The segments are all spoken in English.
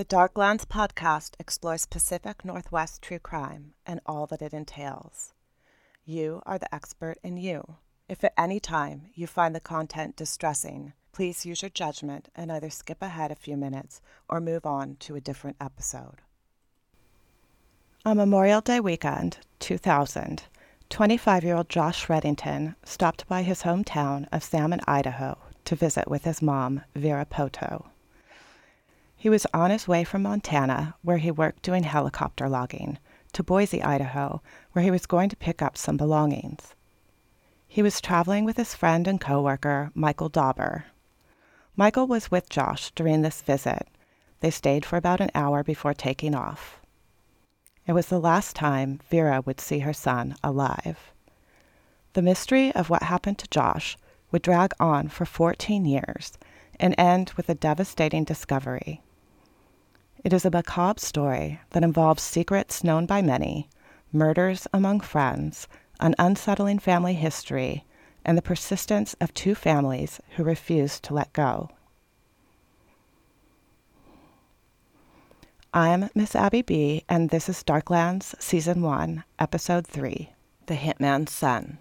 The Darklands podcast explores Pacific Northwest true crime and all that it entails. You are the expert in you. If at any time you find the content distressing, please use your judgment and either skip ahead a few minutes or move on to a different episode. On Memorial Day weekend, 2000, 25 year old Josh Reddington stopped by his hometown of Salmon, Idaho to visit with his mom, Vera Poto. He was on his way from Montana, where he worked doing helicopter logging, to Boise, Idaho, where he was going to pick up some belongings. He was traveling with his friend and coworker, Michael Dauber. Michael was with Josh during this visit. They stayed for about an hour before taking off. It was the last time Vera would see her son alive. The mystery of what happened to Josh would drag on for 14 years and end with a devastating discovery. It is a macabre story that involves secrets known by many, murders among friends, an unsettling family history, and the persistence of two families who refuse to let go. I'm Miss Abby B, and this is Darklands Season 1, Episode 3 The Hitman's Son.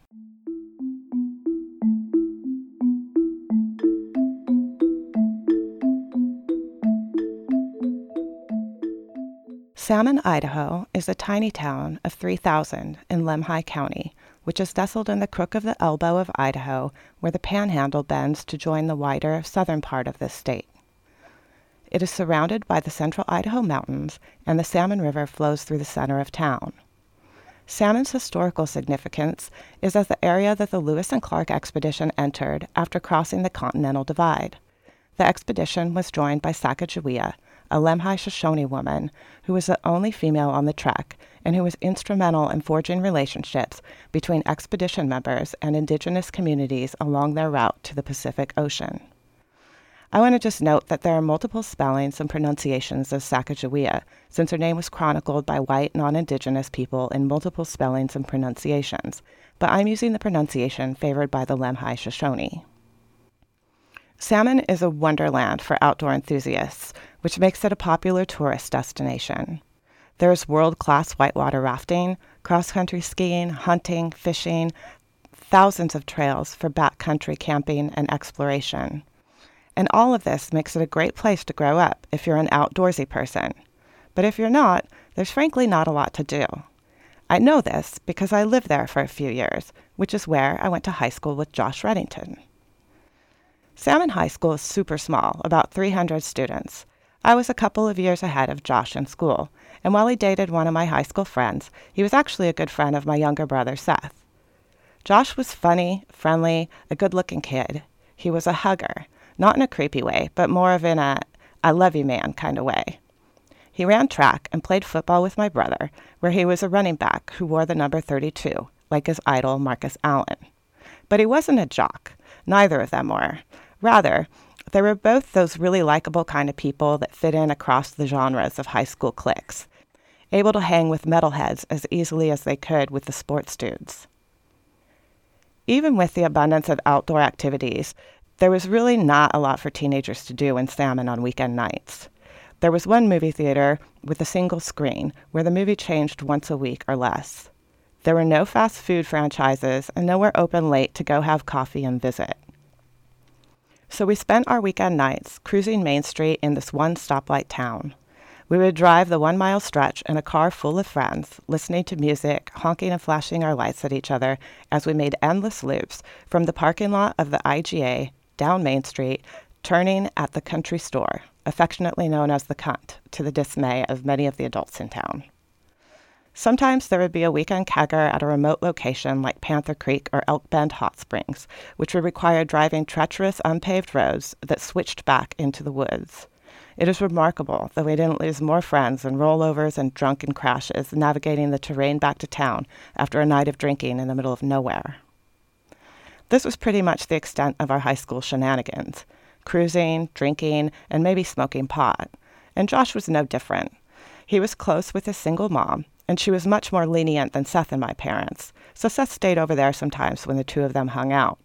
Salmon, Idaho is a tiny town of 3,000 in Lemhi County, which is nestled in the crook of the elbow of Idaho, where the panhandle bends to join the wider southern part of this state. It is surrounded by the central Idaho mountains, and the Salmon River flows through the center of town. Salmon's historical significance is as the area that the Lewis and Clark expedition entered after crossing the Continental Divide. The expedition was joined by Sacagawea, a Lemhi Shoshone woman who was the only female on the trek and who was instrumental in forging relationships between expedition members and indigenous communities along their route to the Pacific Ocean. I want to just note that there are multiple spellings and pronunciations of Sacagawea, since her name was chronicled by white non indigenous people in multiple spellings and pronunciations, but I'm using the pronunciation favored by the Lemhi Shoshone. Salmon is a wonderland for outdoor enthusiasts, which makes it a popular tourist destination. There is world class whitewater rafting, cross country skiing, hunting, fishing, thousands of trails for backcountry camping and exploration. And all of this makes it a great place to grow up if you're an outdoorsy person. But if you're not, there's frankly not a lot to do. I know this because I lived there for a few years, which is where I went to high school with Josh Reddington. Salmon High School is super small, about 300 students. I was a couple of years ahead of Josh in school, and while he dated one of my high school friends, he was actually a good friend of my younger brother, Seth. Josh was funny, friendly, a good looking kid. He was a hugger, not in a creepy way, but more of in a I love you man kind of way. He ran track and played football with my brother, where he was a running back who wore the number 32, like his idol Marcus Allen. But he wasn't a jock. Neither of them were. Rather, they were both those really likable kind of people that fit in across the genres of high school cliques, able to hang with metalheads as easily as they could with the sports dudes. Even with the abundance of outdoor activities, there was really not a lot for teenagers to do in Salmon on weekend nights. There was one movie theater with a single screen where the movie changed once a week or less. There were no fast food franchises and nowhere open late to go have coffee and visit. So we spent our weekend nights cruising Main Street in this one stoplight town. We would drive the one mile stretch in a car full of friends, listening to music, honking and flashing our lights at each other as we made endless loops from the parking lot of the IGA down Main Street, turning at the country store, affectionately known as the Cunt, to the dismay of many of the adults in town. Sometimes there would be a weekend kegger at a remote location like Panther Creek or Elk Bend Hot Springs, which would require driving treacherous unpaved roads that switched back into the woods. It is remarkable that we didn't lose more friends in rollovers and drunken crashes navigating the terrain back to town after a night of drinking in the middle of nowhere. This was pretty much the extent of our high school shenanigans cruising, drinking, and maybe smoking pot. And Josh was no different. He was close with his single mom, and she was much more lenient than Seth and my parents, so Seth stayed over there sometimes when the two of them hung out.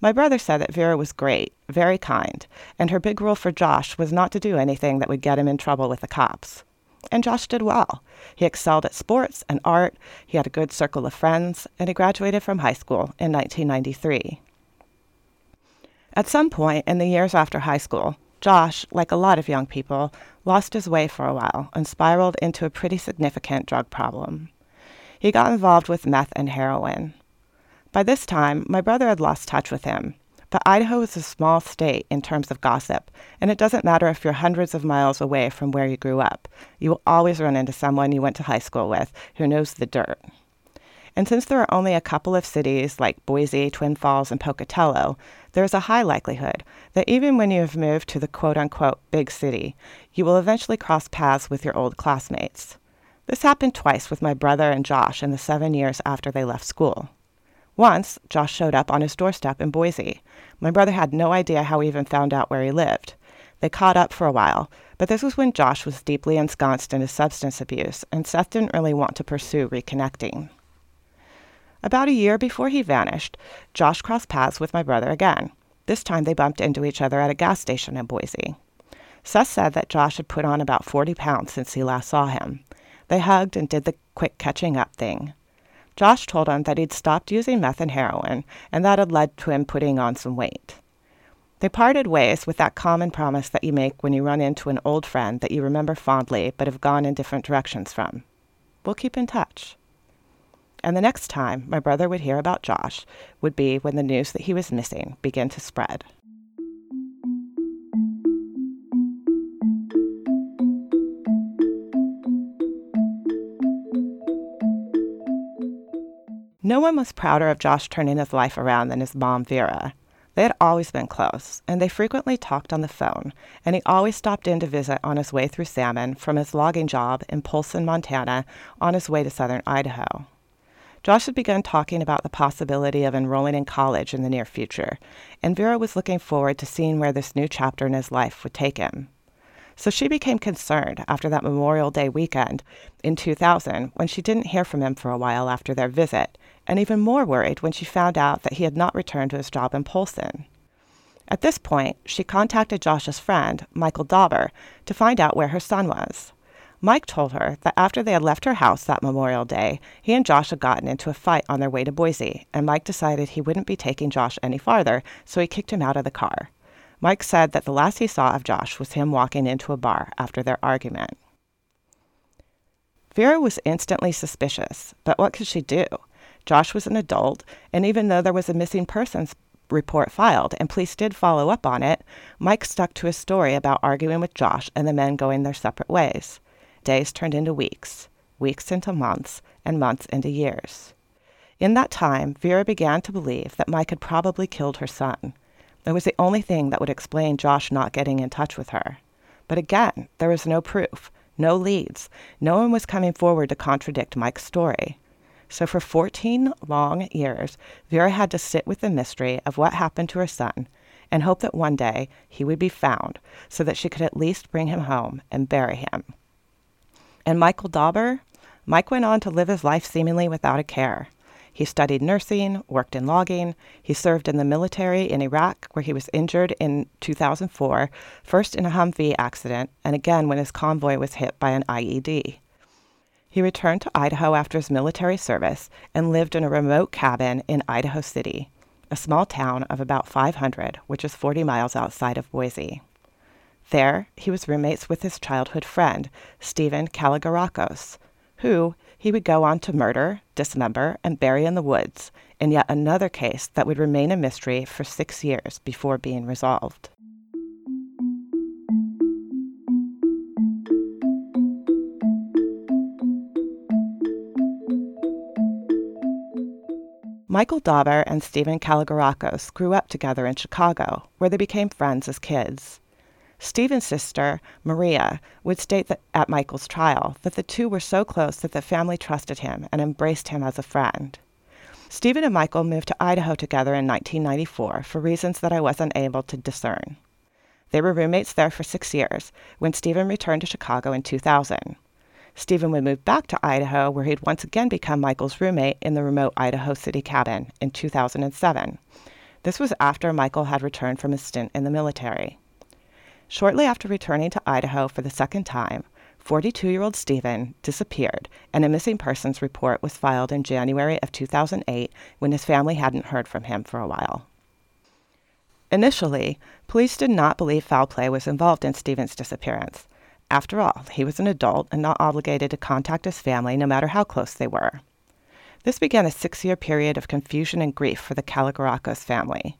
My brother said that Vera was great, very kind, and her big rule for Josh was not to do anything that would get him in trouble with the cops. And Josh did well. He excelled at sports and art, he had a good circle of friends, and he graduated from high school in 1993. At some point in the years after high school, Josh, like a lot of young people, lost his way for a while and spiraled into a pretty significant drug problem. He got involved with meth and heroin. By this time, my brother had lost touch with him, but Idaho is a small state in terms of gossip, and it doesn't matter if you're hundreds of miles away from where you grew up. You will always run into someone you went to high school with who knows the dirt. And since there are only a couple of cities like Boise, Twin Falls, and Pocatello, there is a high likelihood that even when you have moved to the quote unquote big city, you will eventually cross paths with your old classmates. This happened twice with my brother and Josh in the seven years after they left school. Once, Josh showed up on his doorstep in Boise. My brother had no idea how he even found out where he lived. They caught up for a while, but this was when Josh was deeply ensconced in his substance abuse, and Seth didn't really want to pursue reconnecting. About a year before he vanished, Josh crossed paths with my brother again. This time they bumped into each other at a gas station in Boise. Seth said that Josh had put on about 40 pounds since he last saw him. They hugged and did the quick catching up thing. Josh told him that he'd stopped using meth and heroin, and that had led to him putting on some weight. They parted ways with that common promise that you make when you run into an old friend that you remember fondly but have gone in different directions from. We'll keep in touch. And the next time my brother would hear about Josh would be when the news that he was missing began to spread. No one was prouder of Josh turning his life around than his mom, Vera. They had always been close, and they frequently talked on the phone, and he always stopped in to visit on his way through salmon from his logging job in Polson, Montana, on his way to southern Idaho. Josh had begun talking about the possibility of enrolling in college in the near future, and Vera was looking forward to seeing where this new chapter in his life would take him. So she became concerned after that Memorial Day weekend in 2000 when she didn't hear from him for a while after their visit, and even more worried when she found out that he had not returned to his job in Polson. At this point, she contacted Josh's friend, Michael Dauber, to find out where her son was. Mike told her that after they had left her house that Memorial Day, he and Josh had gotten into a fight on their way to Boise, and Mike decided he wouldn't be taking Josh any farther, so he kicked him out of the car. Mike said that the last he saw of Josh was him walking into a bar after their argument. Vera was instantly suspicious, but what could she do? Josh was an adult, and even though there was a missing persons report filed and police did follow up on it, Mike stuck to his story about arguing with Josh and the men going their separate ways. Days turned into weeks, weeks into months, and months into years. In that time, Vera began to believe that Mike had probably killed her son. It was the only thing that would explain Josh not getting in touch with her. But again, there was no proof, no leads. No one was coming forward to contradict Mike's story. So for 14 long years, Vera had to sit with the mystery of what happened to her son and hope that one day he would be found so that she could at least bring him home and bury him. And Michael Dauber? Mike went on to live his life seemingly without a care. He studied nursing, worked in logging. He served in the military in Iraq, where he was injured in 2004, first in a Humvee accident, and again when his convoy was hit by an IED. He returned to Idaho after his military service and lived in a remote cabin in Idaho City, a small town of about 500, which is 40 miles outside of Boise. There, he was roommates with his childhood friend, Stephen Kalogerakos, who he would go on to murder, dismember, and bury in the woods, in yet another case that would remain a mystery for six years before being resolved. Michael Dauber and Stephen Kalogerakos grew up together in Chicago, where they became friends as kids. Stephen's sister, Maria, would state at Michael's trial that the two were so close that the family trusted him and embraced him as a friend. Stephen and Michael moved to Idaho together in 1994 for reasons that I wasn't able to discern. They were roommates there for six years when Stephen returned to Chicago in 2000. Stephen would move back to Idaho, where he'd once again become Michael's roommate in the remote Idaho City cabin in 2007. This was after Michael had returned from his stint in the military. Shortly after returning to Idaho for the second time, 42 year old Stephen disappeared, and a missing persons report was filed in January of 2008 when his family hadn't heard from him for a while. Initially, police did not believe foul play was involved in Stephen's disappearance. After all, he was an adult and not obligated to contact his family no matter how close they were. This began a six year period of confusion and grief for the Kalogerakos family.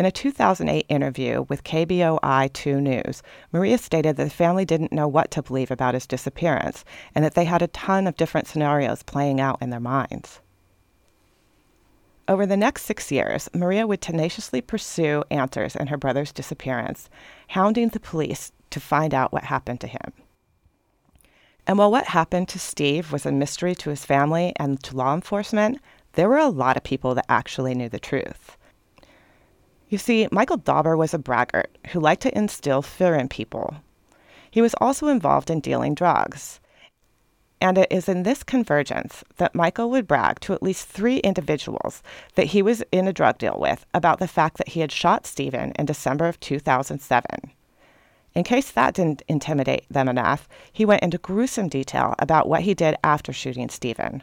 In a 2008 interview with KBOI 2 News, Maria stated that the family didn't know what to believe about his disappearance and that they had a ton of different scenarios playing out in their minds. Over the next six years, Maria would tenaciously pursue answers in her brother's disappearance, hounding the police to find out what happened to him. And while what happened to Steve was a mystery to his family and to law enforcement, there were a lot of people that actually knew the truth. You see, Michael Dauber was a braggart who liked to instill fear in people. He was also involved in dealing drugs. And it is in this convergence that Michael would brag to at least three individuals that he was in a drug deal with about the fact that he had shot Stephen in December of 2007. In case that didn't intimidate them enough, he went into gruesome detail about what he did after shooting Stephen.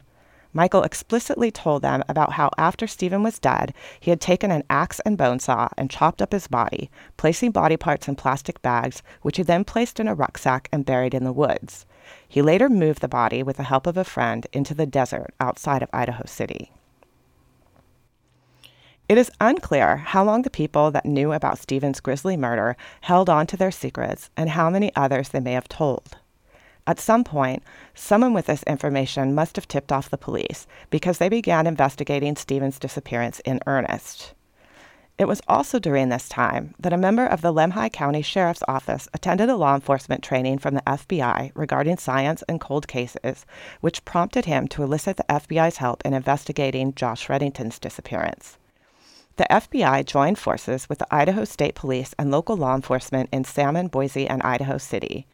Michael explicitly told them about how after Stephen was dead, he had taken an axe and bone saw and chopped up his body, placing body parts in plastic bags, which he then placed in a rucksack and buried in the woods. He later moved the body with the help of a friend into the desert outside of Idaho City. It is unclear how long the people that knew about Stephen's grisly murder held on to their secrets and how many others they may have told. At some point, someone with this information must have tipped off the police because they began investigating Stephen's disappearance in earnest. It was also during this time that a member of the Lemhi County Sheriff's Office attended a law enforcement training from the FBI regarding science and cold cases, which prompted him to elicit the FBI's help in investigating Josh Reddington's disappearance. The FBI joined forces with the Idaho State Police and local law enforcement in Salmon, Boise, and Idaho City.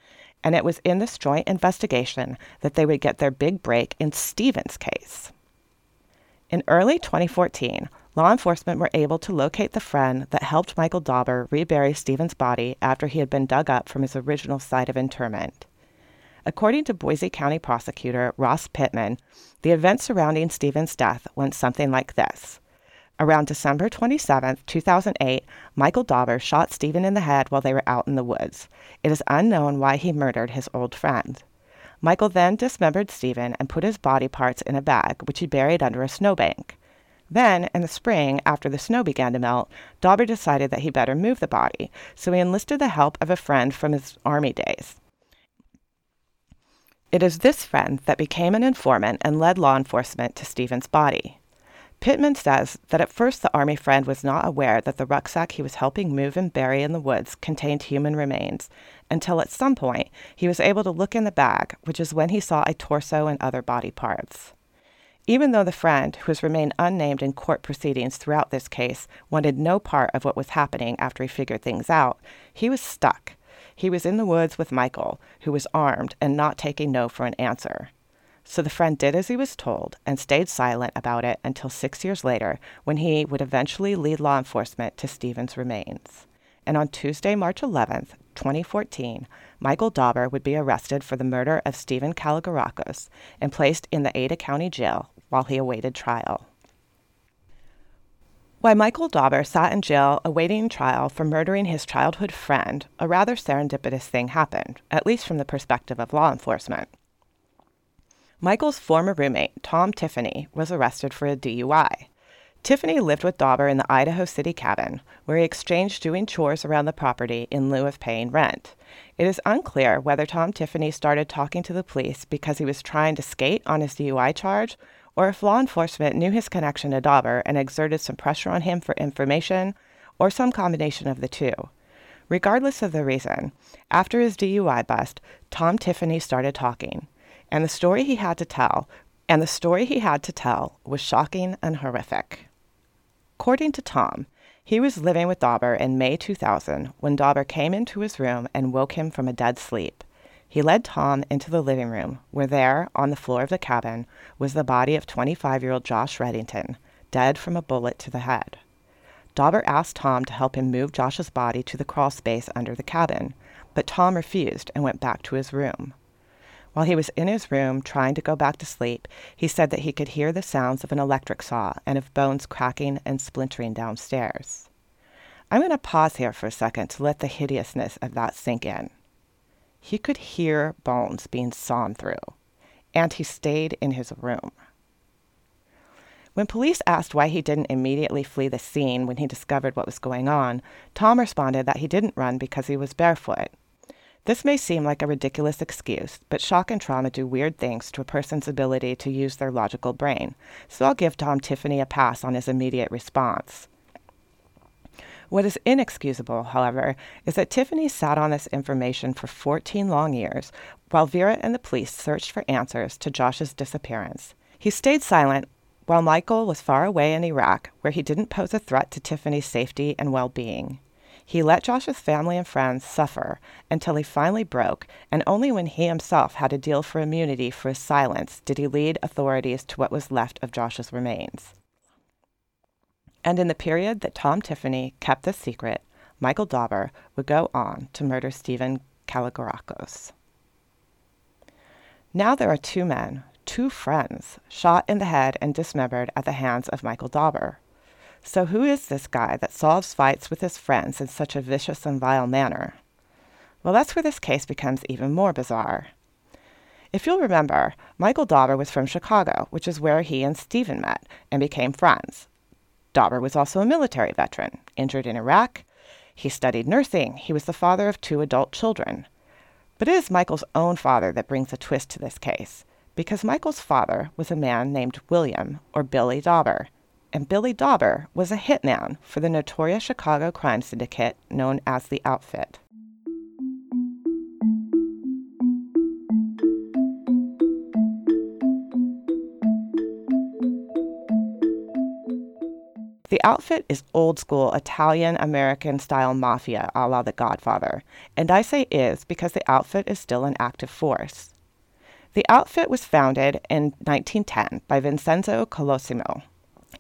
And it was in this joint investigation that they would get their big break in Stephen's case. In early 2014, law enforcement were able to locate the friend that helped Michael Dauber rebury Stephen's body after he had been dug up from his original site of interment. According to Boise County prosecutor Ross Pittman, the events surrounding Stephen's death went something like this. Around December 27, 2008, Michael Dauber shot Stephen in the head while they were out in the woods. It is unknown why he murdered his old friend. Michael then dismembered Stephen and put his body parts in a bag, which he buried under a snowbank. Then, in the spring, after the snow began to melt, Dauber decided that he better move the body, so he enlisted the help of a friend from his army days. It is this friend that became an informant and led law enforcement to Stephen's body. Pittman says that at first the Army friend was not aware that the rucksack he was helping move and bury in the woods contained human remains, until at some point he was able to look in the bag, which is when he saw a torso and other body parts. Even though the friend, who has remained unnamed in court proceedings throughout this case, wanted no part of what was happening after he figured things out, he was stuck. He was in the woods with Michael, who was armed and not taking no for an answer. So the friend did as he was told and stayed silent about it until six years later, when he would eventually lead law enforcement to Stephen's remains. And on Tuesday, March 11th, 2014, Michael Dauber would be arrested for the murder of Stephen Kalogerakos and placed in the Ada County Jail while he awaited trial. While Michael Dauber sat in jail awaiting trial for murdering his childhood friend, a rather serendipitous thing happened, at least from the perspective of law enforcement. Michael's former roommate, Tom Tiffany, was arrested for a DUI. Tiffany lived with Dauber in the Idaho City cabin, where he exchanged doing chores around the property in lieu of paying rent. It is unclear whether Tom Tiffany started talking to the police because he was trying to skate on his DUI charge, or if law enforcement knew his connection to Dauber and exerted some pressure on him for information, or some combination of the two. Regardless of the reason, after his DUI bust, Tom Tiffany started talking and the story he had to tell, and the story he had to tell was shocking and horrific. According to Tom, he was living with Dauber in May 2000 when Dauber came into his room and woke him from a dead sleep. He led Tom into the living room, where there, on the floor of the cabin, was the body of 25 year old Josh Reddington, dead from a bullet to the head. Dauber asked Tom to help him move Josh's body to the crawl space under the cabin, but Tom refused and went back to his room. While he was in his room trying to go back to sleep, he said that he could hear the sounds of an electric saw and of bones cracking and splintering downstairs. I'm going to pause here for a second to let the hideousness of that sink in. He could hear bones being sawn through, and he stayed in his room. When police asked why he didn't immediately flee the scene when he discovered what was going on, Tom responded that he didn't run because he was barefoot. This may seem like a ridiculous excuse, but shock and trauma do weird things to a person's ability to use their logical brain, so I'll give Tom Tiffany a pass on his immediate response. What is inexcusable, however, is that Tiffany sat on this information for 14 long years while Vera and the police searched for answers to Josh's disappearance. He stayed silent while Michael was far away in Iraq, where he didn't pose a threat to Tiffany's safety and well being. He let Josh's family and friends suffer until he finally broke, and only when he himself had to deal for immunity for his silence did he lead authorities to what was left of Josh's remains. And in the period that Tom Tiffany kept this secret, Michael Dauber would go on to murder Stephen Kalogerakos. Now there are two men two friends shot in the head and dismembered at the hands of Michael Dauber. So, who is this guy that solves fights with his friends in such a vicious and vile manner? Well, that's where this case becomes even more bizarre. If you'll remember, Michael Dauber was from Chicago, which is where he and Stephen met and became friends. Dauber was also a military veteran, injured in Iraq. He studied nursing. He was the father of two adult children. But it is Michael's own father that brings a twist to this case because Michael's father was a man named William or Billy Dauber, and Billy Dauber was a hitman for the notorious Chicago crime syndicate known as the Outfit. The outfit is old school Italian American style mafia a la The Godfather, and I say is because the outfit is still an active force. The outfit was founded in 1910 by Vincenzo Colosimo,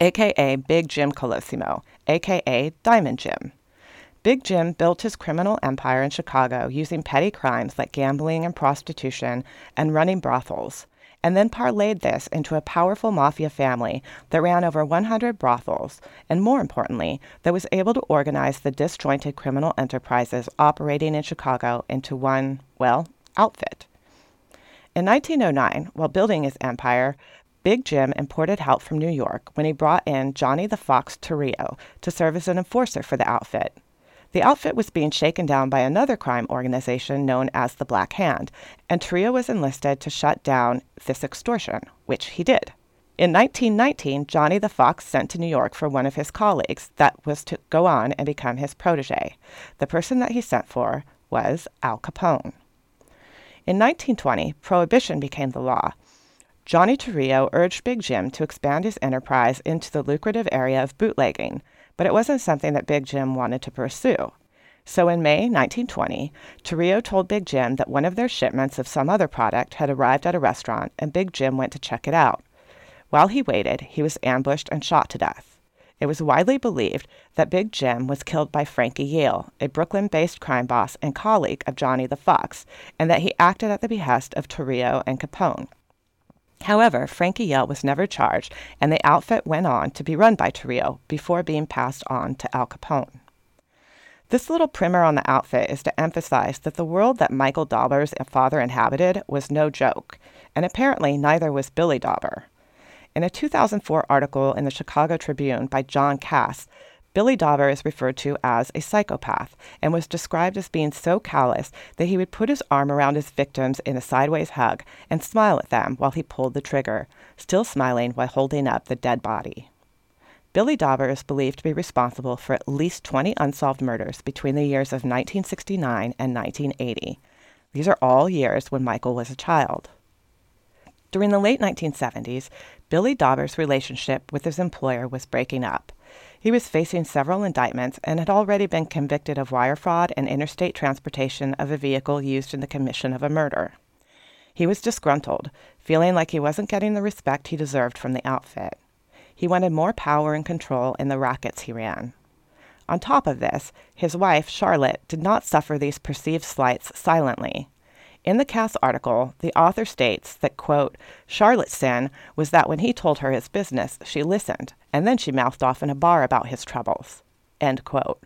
aka Big Jim Colosimo, aka Diamond Jim. Big Jim built his criminal empire in Chicago using petty crimes like gambling and prostitution and running brothels, and then parlayed this into a powerful mafia family that ran over 100 brothels, and more importantly, that was able to organize the disjointed criminal enterprises operating in Chicago into one, well, outfit. In 1909, while building his empire, Big Jim imported help from New York when he brought in Johnny the Fox Torrio to serve as an enforcer for the outfit. The outfit was being shaken down by another crime organization known as the Black Hand, and Torrio was enlisted to shut down this extortion, which he did. In 1919, Johnny the Fox sent to New York for one of his colleagues that was to go on and become his protege. The person that he sent for was Al Capone. In 1920, prohibition became the law. Johnny Torrio urged Big Jim to expand his enterprise into the lucrative area of bootlegging, but it wasn't something that Big Jim wanted to pursue. So in May 1920, Torrio told Big Jim that one of their shipments of some other product had arrived at a restaurant, and Big Jim went to check it out. While he waited, he was ambushed and shot to death. It was widely believed that Big Jim was killed by Frankie Yale, a Brooklyn based crime boss and colleague of Johnny the Fox, and that he acted at the behest of Torrio and Capone. However, Frankie Yale was never charged, and the outfit went on to be run by Torrio before being passed on to Al Capone. This little primer on the outfit is to emphasize that the world that Michael Dauber's father inhabited was no joke, and apparently neither was Billy Dauber. In a 2004 article in the Chicago Tribune by John Kass, Billy Dauber is referred to as a psychopath and was described as being so callous that he would put his arm around his victims in a sideways hug and smile at them while he pulled the trigger, still smiling while holding up the dead body. Billy Dauber is believed to be responsible for at least 20 unsolved murders between the years of 1969 and 1980. These are all years when Michael was a child. During the late 1970s, Billy Dauber's relationship with his employer was breaking up. He was facing several indictments and had already been convicted of wire fraud and interstate transportation of a vehicle used in the commission of a murder. He was disgruntled, feeling like he wasn't getting the respect he deserved from the outfit. He wanted more power and control in the rackets he ran. On top of this, his wife, Charlotte, did not suffer these perceived slights silently. In the Kass article, the author states that, quote, Charlotte's sin was that when he told her his business, she listened, and then she mouthed off in a bar about his troubles, end quote.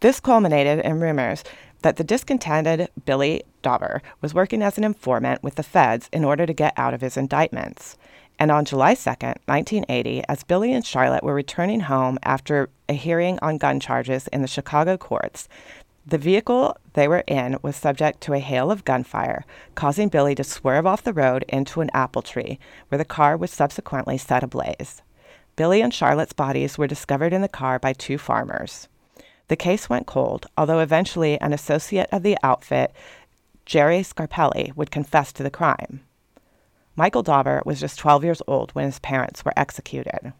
This culminated in rumors that the discontented Billy Dauber was working as an informant with the feds in order to get out of his indictments. And on July 2, 1980, as Billy and Charlotte were returning home after a hearing on gun charges in the Chicago courts, the vehicle they were in was subject to a hail of gunfire, causing Billy to swerve off the road into an apple tree, where the car was subsequently set ablaze. Billy and Charlotte's bodies were discovered in the car by two farmers. The case went cold, although eventually an associate of the outfit, Jerry Scarpelli, would confess to the crime. Michael Dauber was just 12 years old when his parents were executed.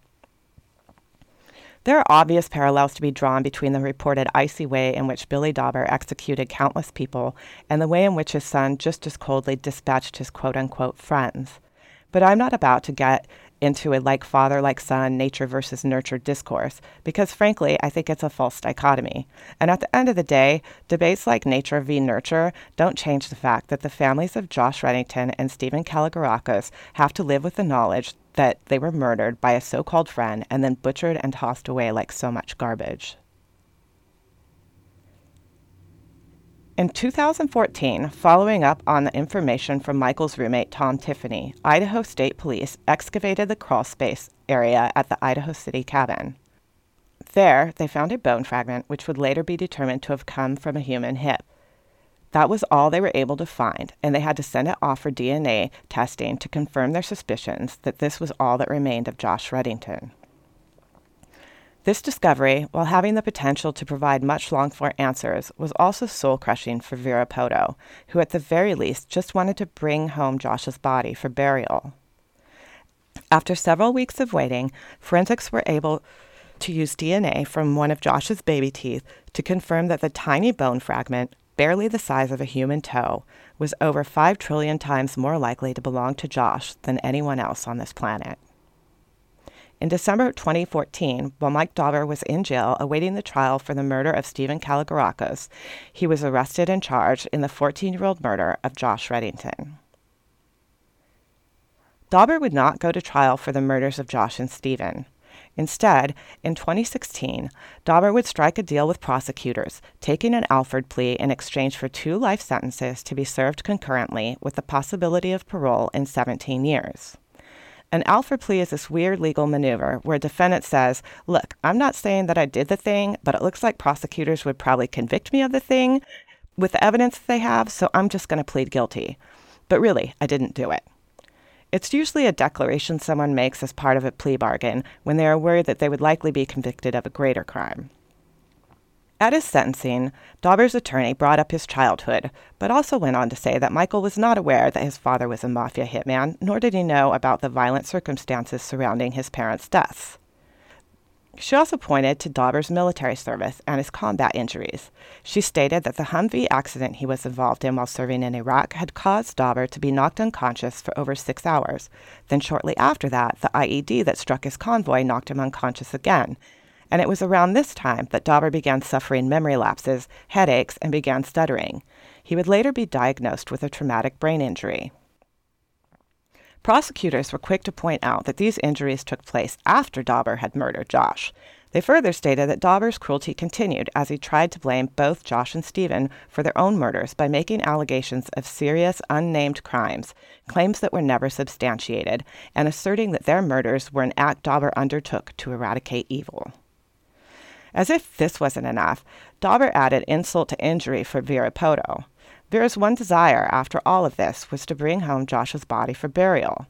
There are obvious parallels to be drawn between the reported icy way in which Billy Dauber executed countless people and the way in which his son just as coldly dispatched his quote unquote friends. But I'm not about to get into a like father, like son, nature versus nurture discourse, because frankly, I think it's a false dichotomy. And at the end of the day, debates like nature v. nurture don't change the fact that the families of Josh Reddington and Stephen Kalogerakos have to live with the knowledge that they were murdered by a so called friend and then butchered and tossed away like so much garbage. In 2014, following up on the information from Michael's roommate Tom Tiffany, Idaho State Police excavated the crawl space area at the Idaho City cabin. There, they found a bone fragment which would later be determined to have come from a human hip. That was all they were able to find, and they had to send it off for DNA testing to confirm their suspicions that this was all that remained of Josh Reddington. This discovery, while having the potential to provide much longed for answers, was also soul crushing for Vera Poto, who at the very least just wanted to bring home Josh's body for burial. After several weeks of waiting, forensics were able to use DNA from one of Josh's baby teeth to confirm that the tiny bone fragment, barely the size of a human toe, was over 5 trillion times more likely to belong to Josh than anyone else on this planet. In December 2014, while Mike Dauber was in jail awaiting the trial for the murder of Stephen Kalogerakos, he was arrested and charged in the 14 year old murder of Josh Reddington. Dauber would not go to trial for the murders of Josh and Stephen. Instead, in 2016, Dauber would strike a deal with prosecutors, taking an Alford plea in exchange for two life sentences to be served concurrently with the possibility of parole in 17 years. An Alford plea is this weird legal maneuver where a defendant says, Look, I'm not saying that I did the thing, but it looks like prosecutors would probably convict me of the thing with the evidence that they have, so I'm just going to plead guilty. But really, I didn't do it. It's usually a declaration someone makes as part of a plea bargain when they are worried that they would likely be convicted of a greater crime. At his sentencing, Dauber's attorney brought up his childhood, but also went on to say that Michael was not aware that his father was a mafia hitman, nor did he know about the violent circumstances surrounding his parents' deaths. She also pointed to Dauber's military service and his combat injuries. She stated that the Humvee accident he was involved in while serving in Iraq had caused Dauber to be knocked unconscious for over six hours. Then, shortly after that, the IED that struck his convoy knocked him unconscious again, and it was around this time that Dauber began suffering memory lapses, headaches, and began stuttering. He would later be diagnosed with a traumatic brain injury. Prosecutors were quick to point out that these injuries took place after Dauber had murdered Josh. They further stated that Dauber's cruelty continued as he tried to blame both Josh and Stephen for their own murders by making allegations of serious, unnamed crimes, claims that were never substantiated, and asserting that their murders were an act Dauber undertook to eradicate evil. As if this wasn't enough, Dauber added insult to injury for Vera Poto. Vera's one desire after all of this was to bring home Josh's body for burial.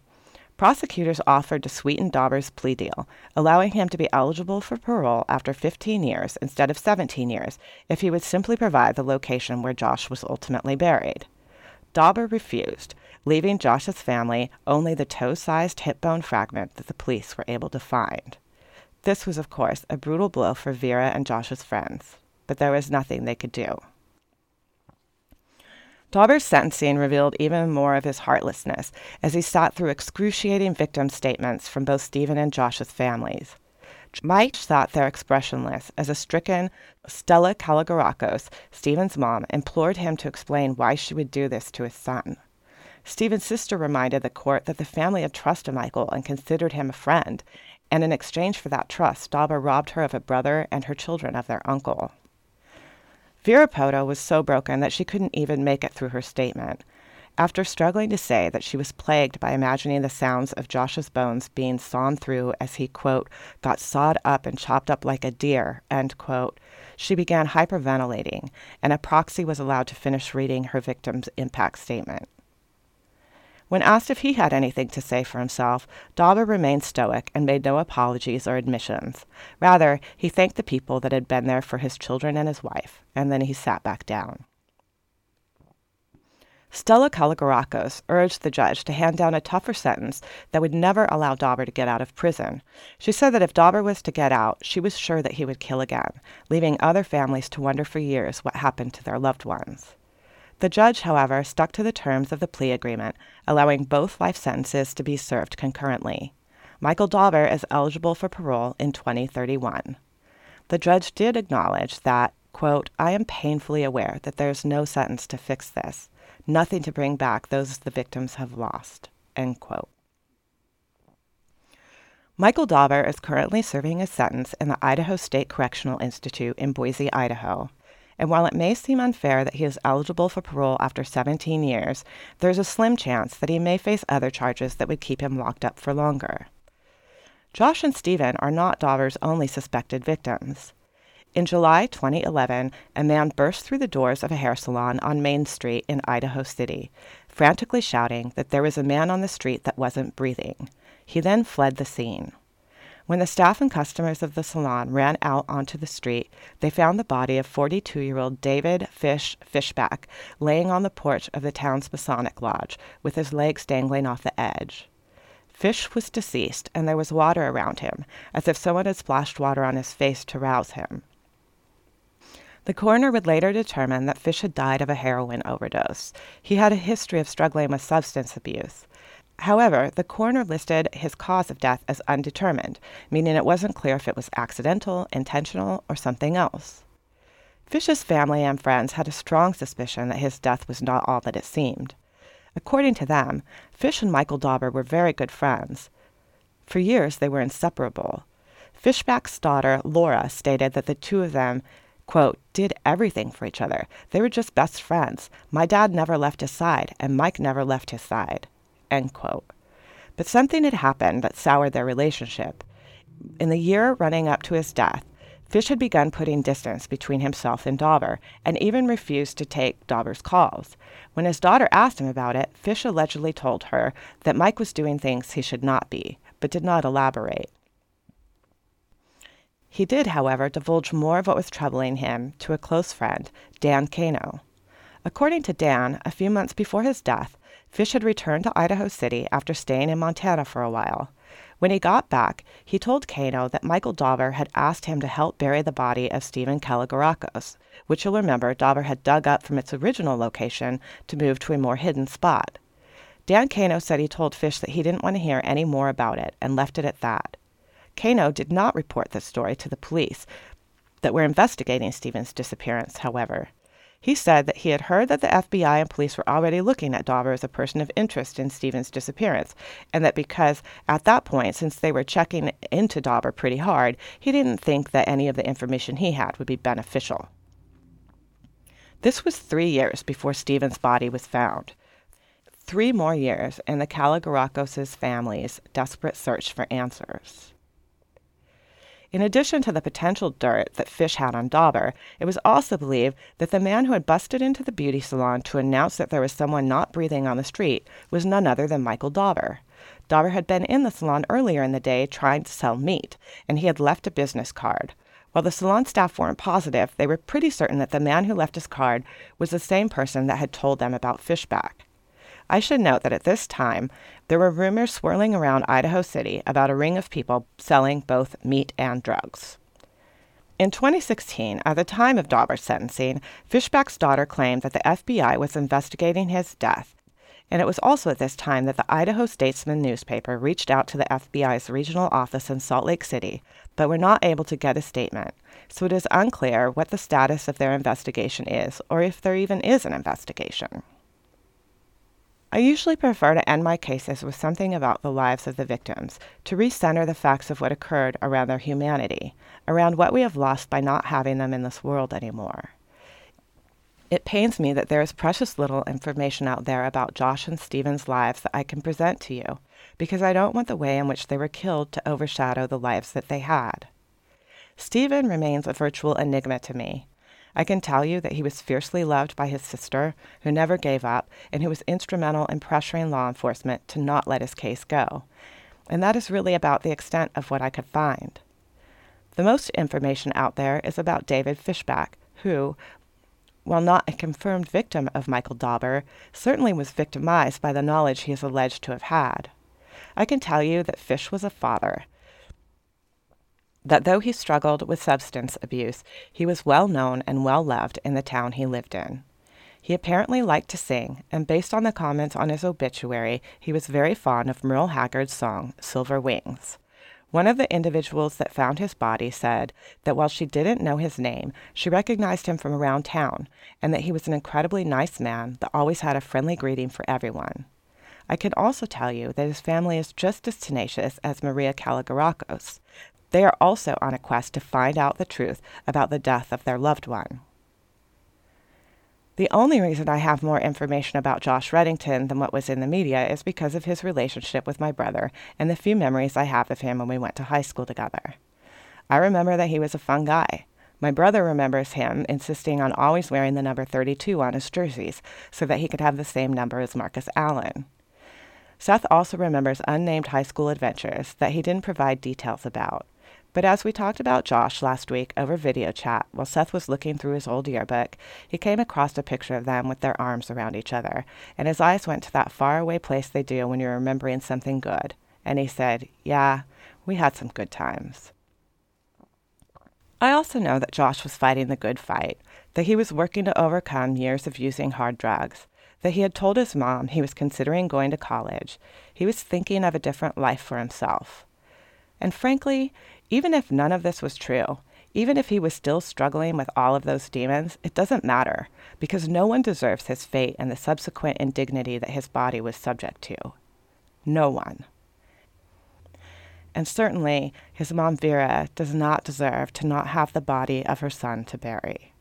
Prosecutors offered to sweeten Dauber's plea deal, allowing him to be eligible for parole after 15 years instead of 17 years if he would simply provide the location where Josh was ultimately buried. Dauber refused, leaving Josh's family only the toe sized hip bone fragment that the police were able to find. This was, of course, a brutal blow for Vera and Josh's friends, but there was nothing they could do. Dauber's sentencing revealed even more of his heartlessness as he sat through excruciating victim statements from both Stephen and Josh's families. Mike sat there expressionless as a stricken Stella Kalogerakos, Stephen's mom, implored him to explain why she would do this to his son. Stephen's sister reminded the court that the family had trusted Michael and considered him a friend, and in exchange for that trust, Dauber robbed her of a brother and her children of their uncle. Vera Poto was so broken that she couldn't even make it through her statement. After struggling to say that she was plagued by imagining the sounds of Josh's bones being sawn through as he, quote, got sawed up and chopped up like a deer, end quote, she began hyperventilating, and a proxy was allowed to finish reading her victim's impact statement. When asked if he had anything to say for himself, Dauber remained stoic and made no apologies or admissions. Rather, he thanked the people that had been there for his children and his wife, and then he sat back down. Stella Kalogerakos urged the judge to hand down a tougher sentence that would never allow Dauber to get out of prison. She said that if Dauber was to get out, she was sure that he would kill again, leaving other families to wonder for years what happened to their loved ones. The judge, however, stuck to the terms of the plea agreement, allowing both life sentences to be served concurrently. Michael Dauber is eligible for parole in 2031. The judge did acknowledge that, quote, I am painfully aware that there is no sentence to fix this nothing to bring back those the victims have lost. End quote. Michael Dauber is currently serving a sentence in the Idaho State Correctional Institute in Boise, Idaho. And while it may seem unfair that he is eligible for parole after 17 years, there's a slim chance that he may face other charges that would keep him locked up for longer. Josh and Stephen are not Dauber's only suspected victims. In July 2011, a man burst through the doors of a hair salon on Main Street in Idaho City, frantically shouting that there was a man on the street that wasn't breathing. He then fled the scene. When the staff and customers of the salon ran out onto the street, they found the body of 42 year old David Fish Fishback laying on the porch of the town's Masonic Lodge with his legs dangling off the edge. Fish was deceased, and there was water around him, as if someone had splashed water on his face to rouse him. The coroner would later determine that Fish had died of a heroin overdose. He had a history of struggling with substance abuse. However, the coroner listed his cause of death as undetermined, meaning it wasn't clear if it was accidental, intentional, or something else. Fish's family and friends had a strong suspicion that his death was not all that it seemed. According to them, Fish and Michael Dauber were very good friends. For years, they were inseparable. Fishback's daughter, Laura, stated that the two of them quote, did everything for each other. They were just best friends. My dad never left his side, and Mike never left his side, end quote. But something had happened that soured their relationship. In the year running up to his death, Fish had begun putting distance between himself and Dauber, and even refused to take Dauber's calls. When his daughter asked him about it, Fish allegedly told her that Mike was doing things he should not be, but did not elaborate. He did, however, divulge more of what was troubling him to a close friend, Dan Kano. According to Dan, a few months before his death, Fish had returned to Idaho City after staying in Montana for a while. When he got back, he told Kano that Michael Dauber had asked him to help bury the body of Stephen Kalogerakos, which you'll remember Dauber had dug up from its original location to move to a more hidden spot. Dan Kano said he told Fish that he didn't want to hear any more about it and left it at that. Kano did not report the story to the police that were investigating Stephen's disappearance, however. He said that he had heard that the FBI and police were already looking at Dauber as a person of interest in Stephen's disappearance, and that because at that point, since they were checking into Dauber pretty hard, he didn't think that any of the information he had would be beneficial. This was three years before Stephen's body was found. Three more years in the Kalogerakos' family's desperate search for answers. In addition to the potential dirt that Fish had on Dauber, it was also believed that the man who had busted into the beauty salon to announce that there was someone not breathing on the street was none other than Michael Dauber. Dauber had been in the salon earlier in the day trying to sell meat, and he had left a business card. While the salon staff weren't positive, they were pretty certain that the man who left his card was the same person that had told them about Fishback. I should note that at this time, there were rumors swirling around Idaho City about a ring of people selling both meat and drugs. In 2016, at the time of Dauber's sentencing, Fishback's daughter claimed that the FBI was investigating his death And it was also at this time that the Idaho Statesman newspaper reached out to the FBI's regional office in Salt Lake City, but were not able to get a statement. So it is unclear what the status of their investigation is, or if there even is an investigation. I usually prefer to end my cases with something about the lives of the victims, to recenter the facts of what occurred around their humanity, around what we have lost by not having them in this world anymore. It pains me that there is precious little information out there about Josh and Stephen's lives that I can present to you, because I don't want the way in which they were killed to overshadow the lives that they had. Stephen remains a virtual enigma to me, I can tell you that he was fiercely loved by his sister, who never gave up, and who was instrumental in pressuring law enforcement to not let his case go. And that is really about the extent of what I could find. The most information out there is about David Fishback, who, while not a confirmed victim of Michael Dauber, certainly was victimized by the knowledge he is alleged to have had. I can tell you that Fish was a father, that though he struggled with substance abuse, he was well known and well loved in the town he lived in. He apparently liked to sing, and based on the comments on his obituary, he was very fond of Merle Haggard's song, Silver Wings. One of the individuals that found his body said that while she didn't know his name, she recognized him from around town, and that he was an incredibly nice man that always had a friendly greeting for everyone. I can also tell you that his family is just as tenacious as Maria Kalogerakos. They are also on a quest to find out the truth about the death of their loved one. The only reason I have more information about Josh Reddington than what was in the media is because of his relationship with my brother and the few memories I have of him when we went to high school together. I remember that he was a fun guy. My brother remembers him insisting on always wearing the number 32 on his jerseys so that he could have the same number as Marcus Allen. Seth also remembers unnamed high school adventures that he didn't provide details about. But as we talked about Josh last week over video chat while Seth was looking through his old yearbook, he came across a picture of them with their arms around each other, and his eyes went to that faraway place they do when you're remembering something good. And he said, Yeah, we had some good times. I also know that Josh was fighting the good fight, that he was working to overcome years of using hard drugs, that he had told his mom he was considering going to college. He was thinking of a different life for himself. And frankly, even if none of this was true, even if he was still struggling with all of those demons, it doesn't matter because no one deserves his fate and the subsequent indignity that his body was subject to. No one. And certainly, his mom Vera does not deserve to not have the body of her son to bury.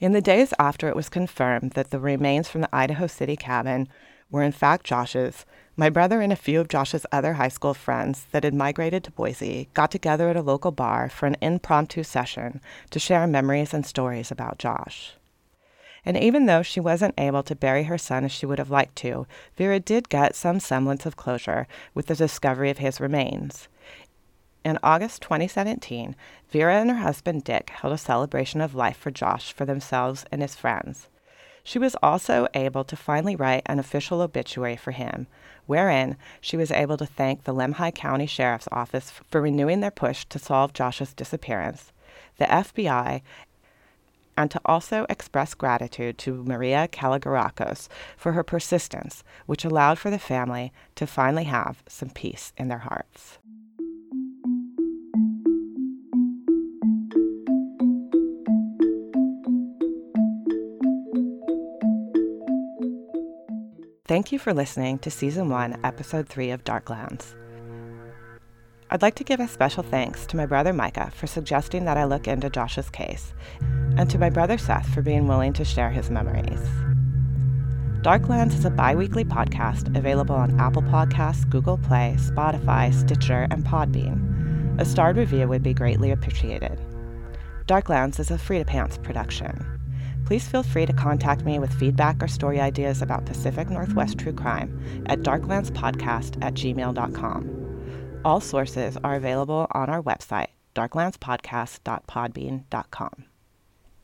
In the days after it was confirmed that the remains from the Idaho City cabin were in fact Josh's, my brother and a few of Josh's other high school friends that had migrated to Boise got together at a local bar for an impromptu session to share memories and stories about Josh. And even though she wasn't able to bury her son as she would have liked to, Vera did get some semblance of closure with the discovery of his remains. In August 2017, Vera and her husband Dick held a celebration of life for Josh for themselves and his friends. She was also able to finally write an official obituary for him, wherein she was able to thank the Lemhi County Sheriff's Office for renewing their push to solve Josh's disappearance, the FBI, and to also express gratitude to Maria Kalogerakos for her persistence, which allowed for the family to finally have some peace in their hearts. Thank you for listening to Season 1, Episode 3 of Darklands. I'd like to give a special thanks to my brother Micah for suggesting that I look into Josh's case, and to my brother Seth for being willing to share his memories. Darklands is a bi weekly podcast available on Apple Podcasts, Google Play, Spotify, Stitcher, and Podbean. A starred review would be greatly appreciated. Darklands is a Free to Pants production please feel free to contact me with feedback or story ideas about Pacific Northwest true crime at darklandspodcast at gmail.com. All sources are available on our website, darklandspodcast.podbean.com.